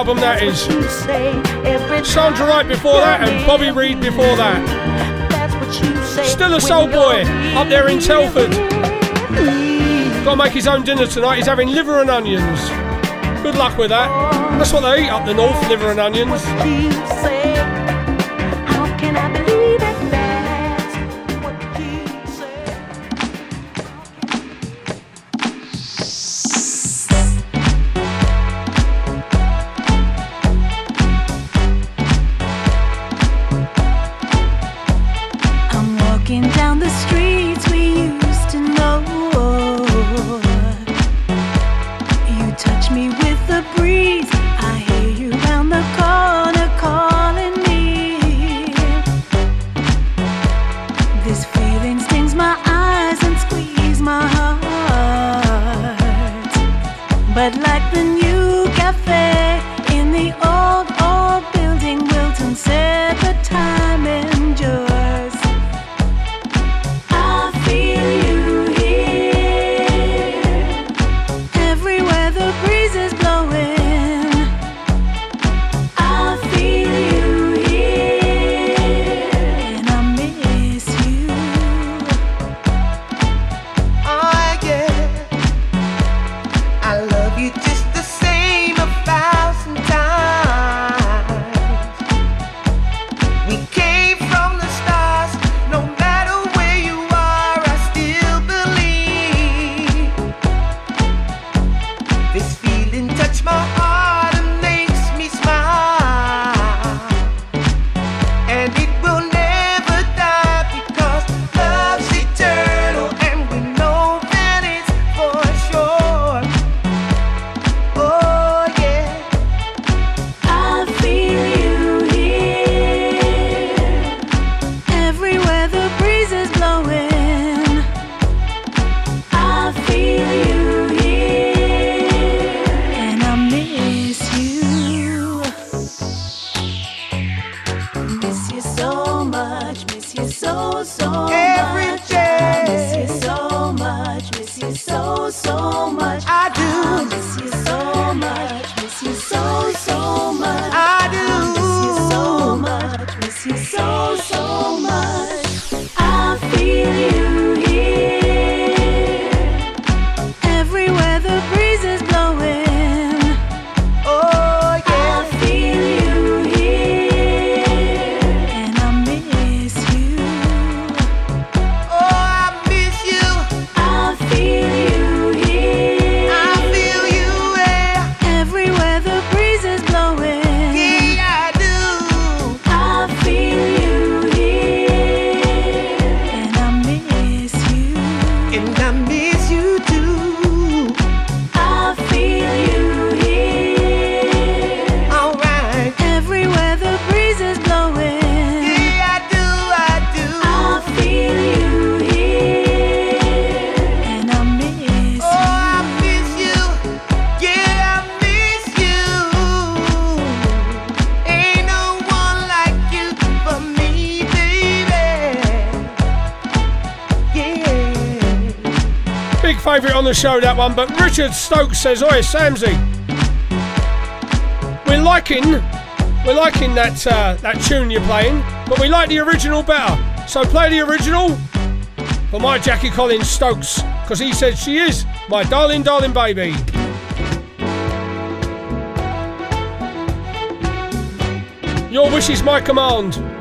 album that is. Sandra Wright before that and Bobby Reed before that. Still a soul boy up there in Telford. Got to make his own dinner tonight. He's having liver and onions. Good luck with that. That's what they eat up the north, liver and onions. show that one, but Richard Stokes says, Oi, Samsy, we're liking, we're liking that, uh, that tune you're playing, but we like the original better. So play the original for my Jackie Collins Stokes, because he said she is my darling, darling baby. Your wish is my command.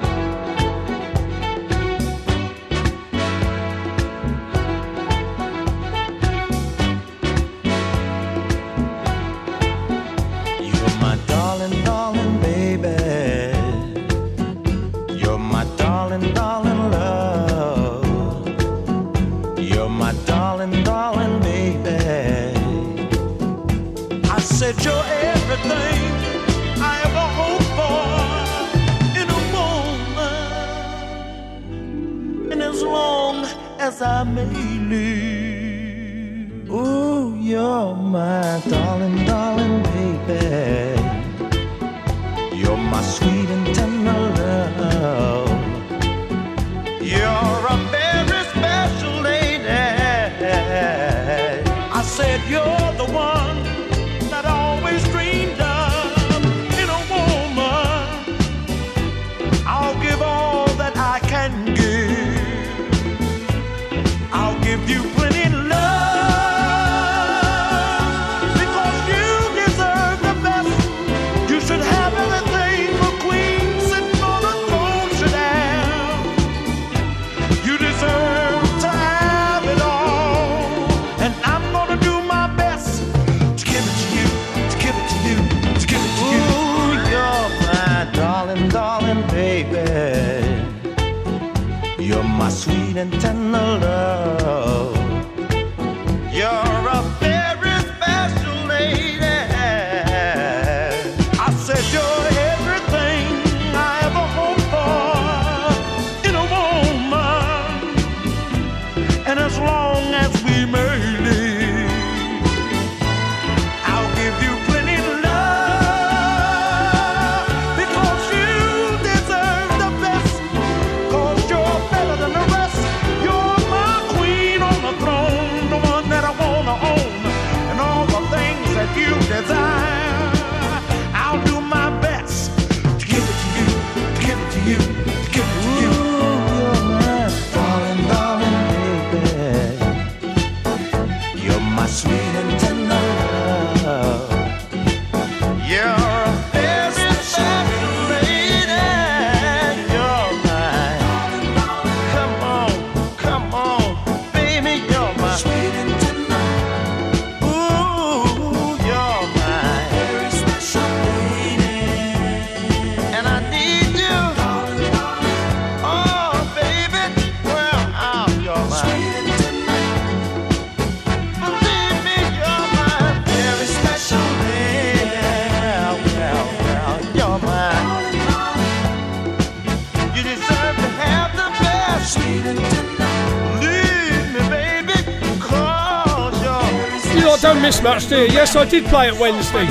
Wednesday. Yes, I did play at Wednesday.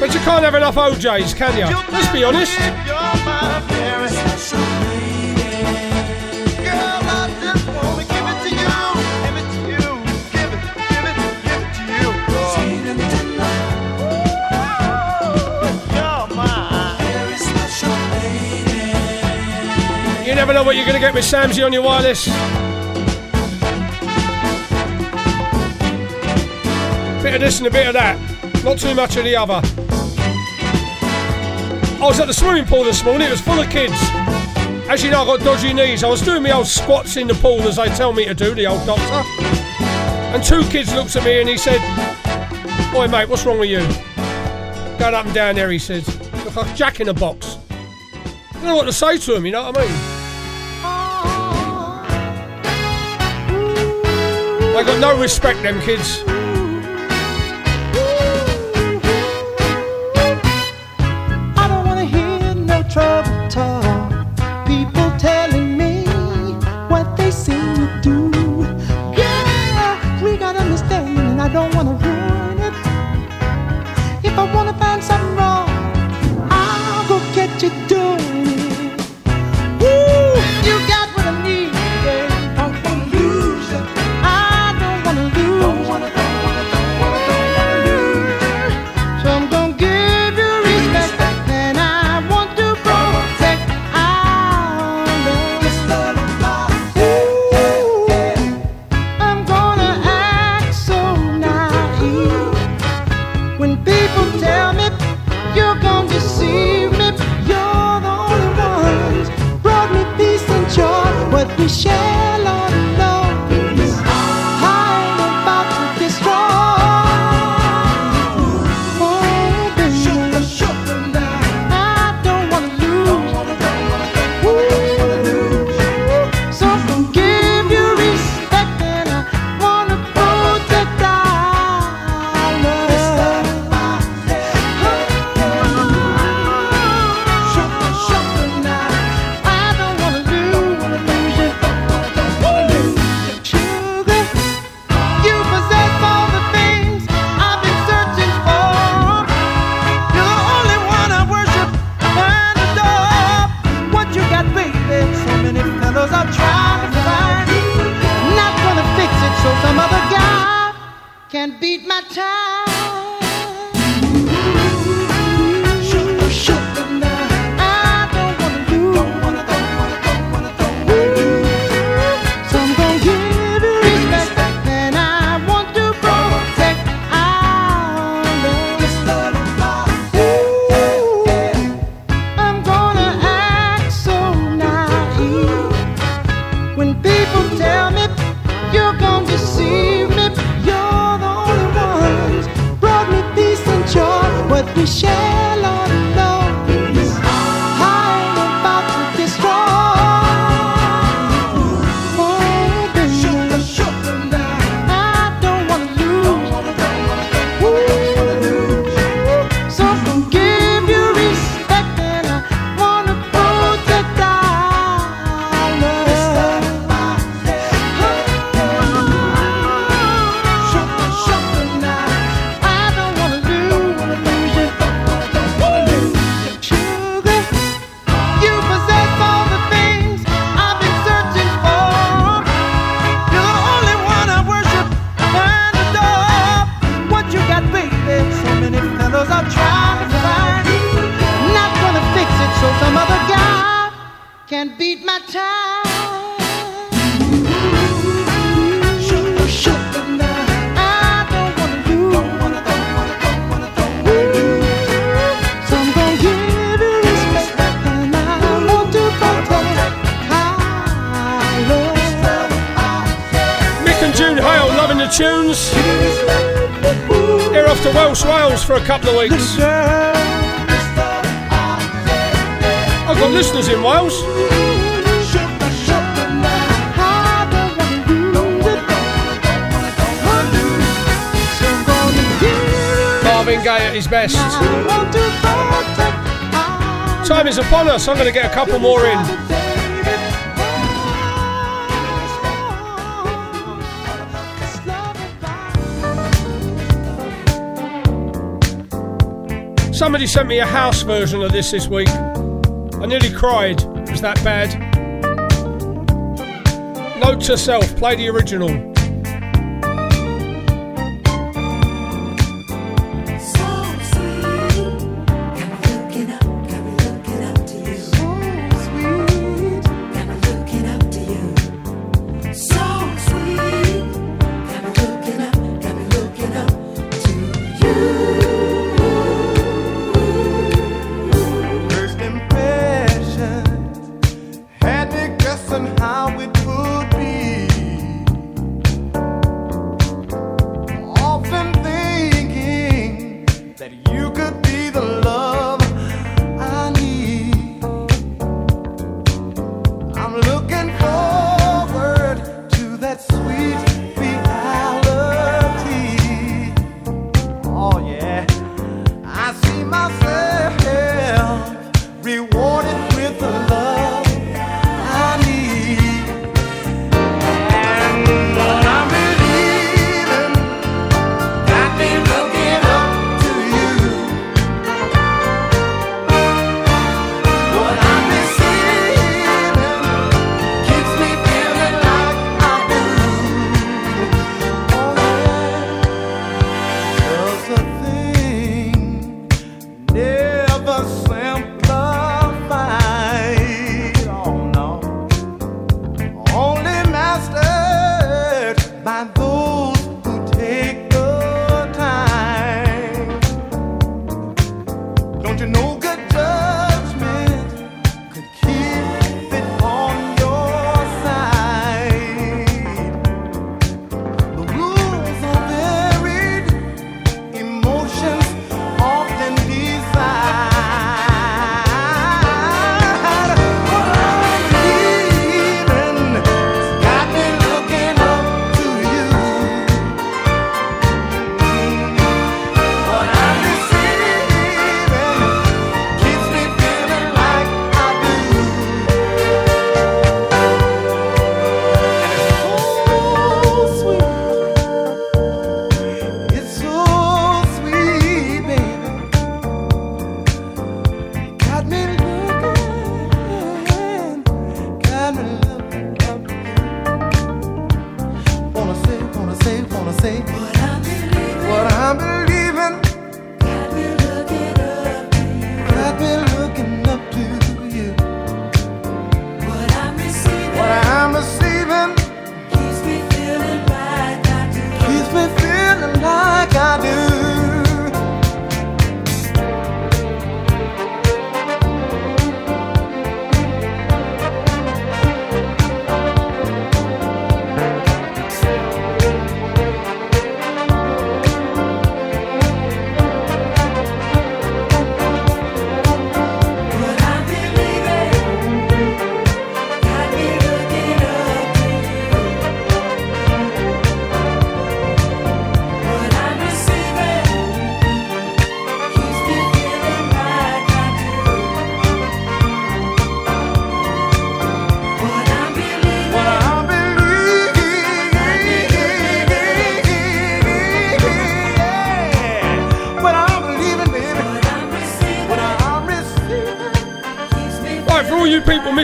But you can't have enough O'Jays, can you? Let's be honest. never know what you're going to get with Samsy on your wireless. Bit of this and a bit of that. Not too much of the other. I was at the swimming pool this morning, it was full of kids. As you know, I got dodgy knees. I was doing my old squats in the pool as they tell me to do, the old doctor. And two kids looked at me and he said, Boy, mate, what's wrong with you? Going up and down there, he says. Look like Jack in a box. I don't know what to say to him, you know what I mean? got no respect, them kids. So I'm going to get a couple more in. Somebody sent me a house version of this this week. I nearly cried. It was that bad. Note to self play the original.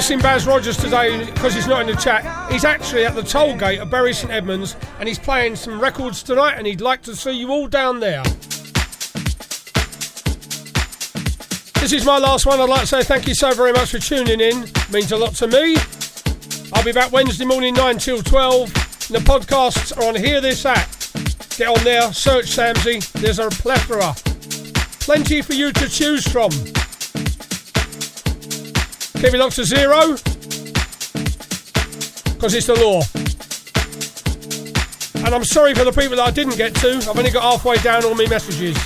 Missing Baz Rogers today because he's not in the chat. He's actually at the toll gate of Bury St Edmunds and he's playing some records tonight and he'd like to see you all down there. This is my last one. I'd like to say thank you so very much for tuning in. It means a lot to me. I'll be back Wednesday morning 9 till 12. And the podcasts are on Hear This At. Get on there, search Samsey. There's a plethora. Plenty for you to choose from. Keep it locked to zero. Because it's the law. And I'm sorry for the people that I didn't get to. I've only got halfway down all my messages.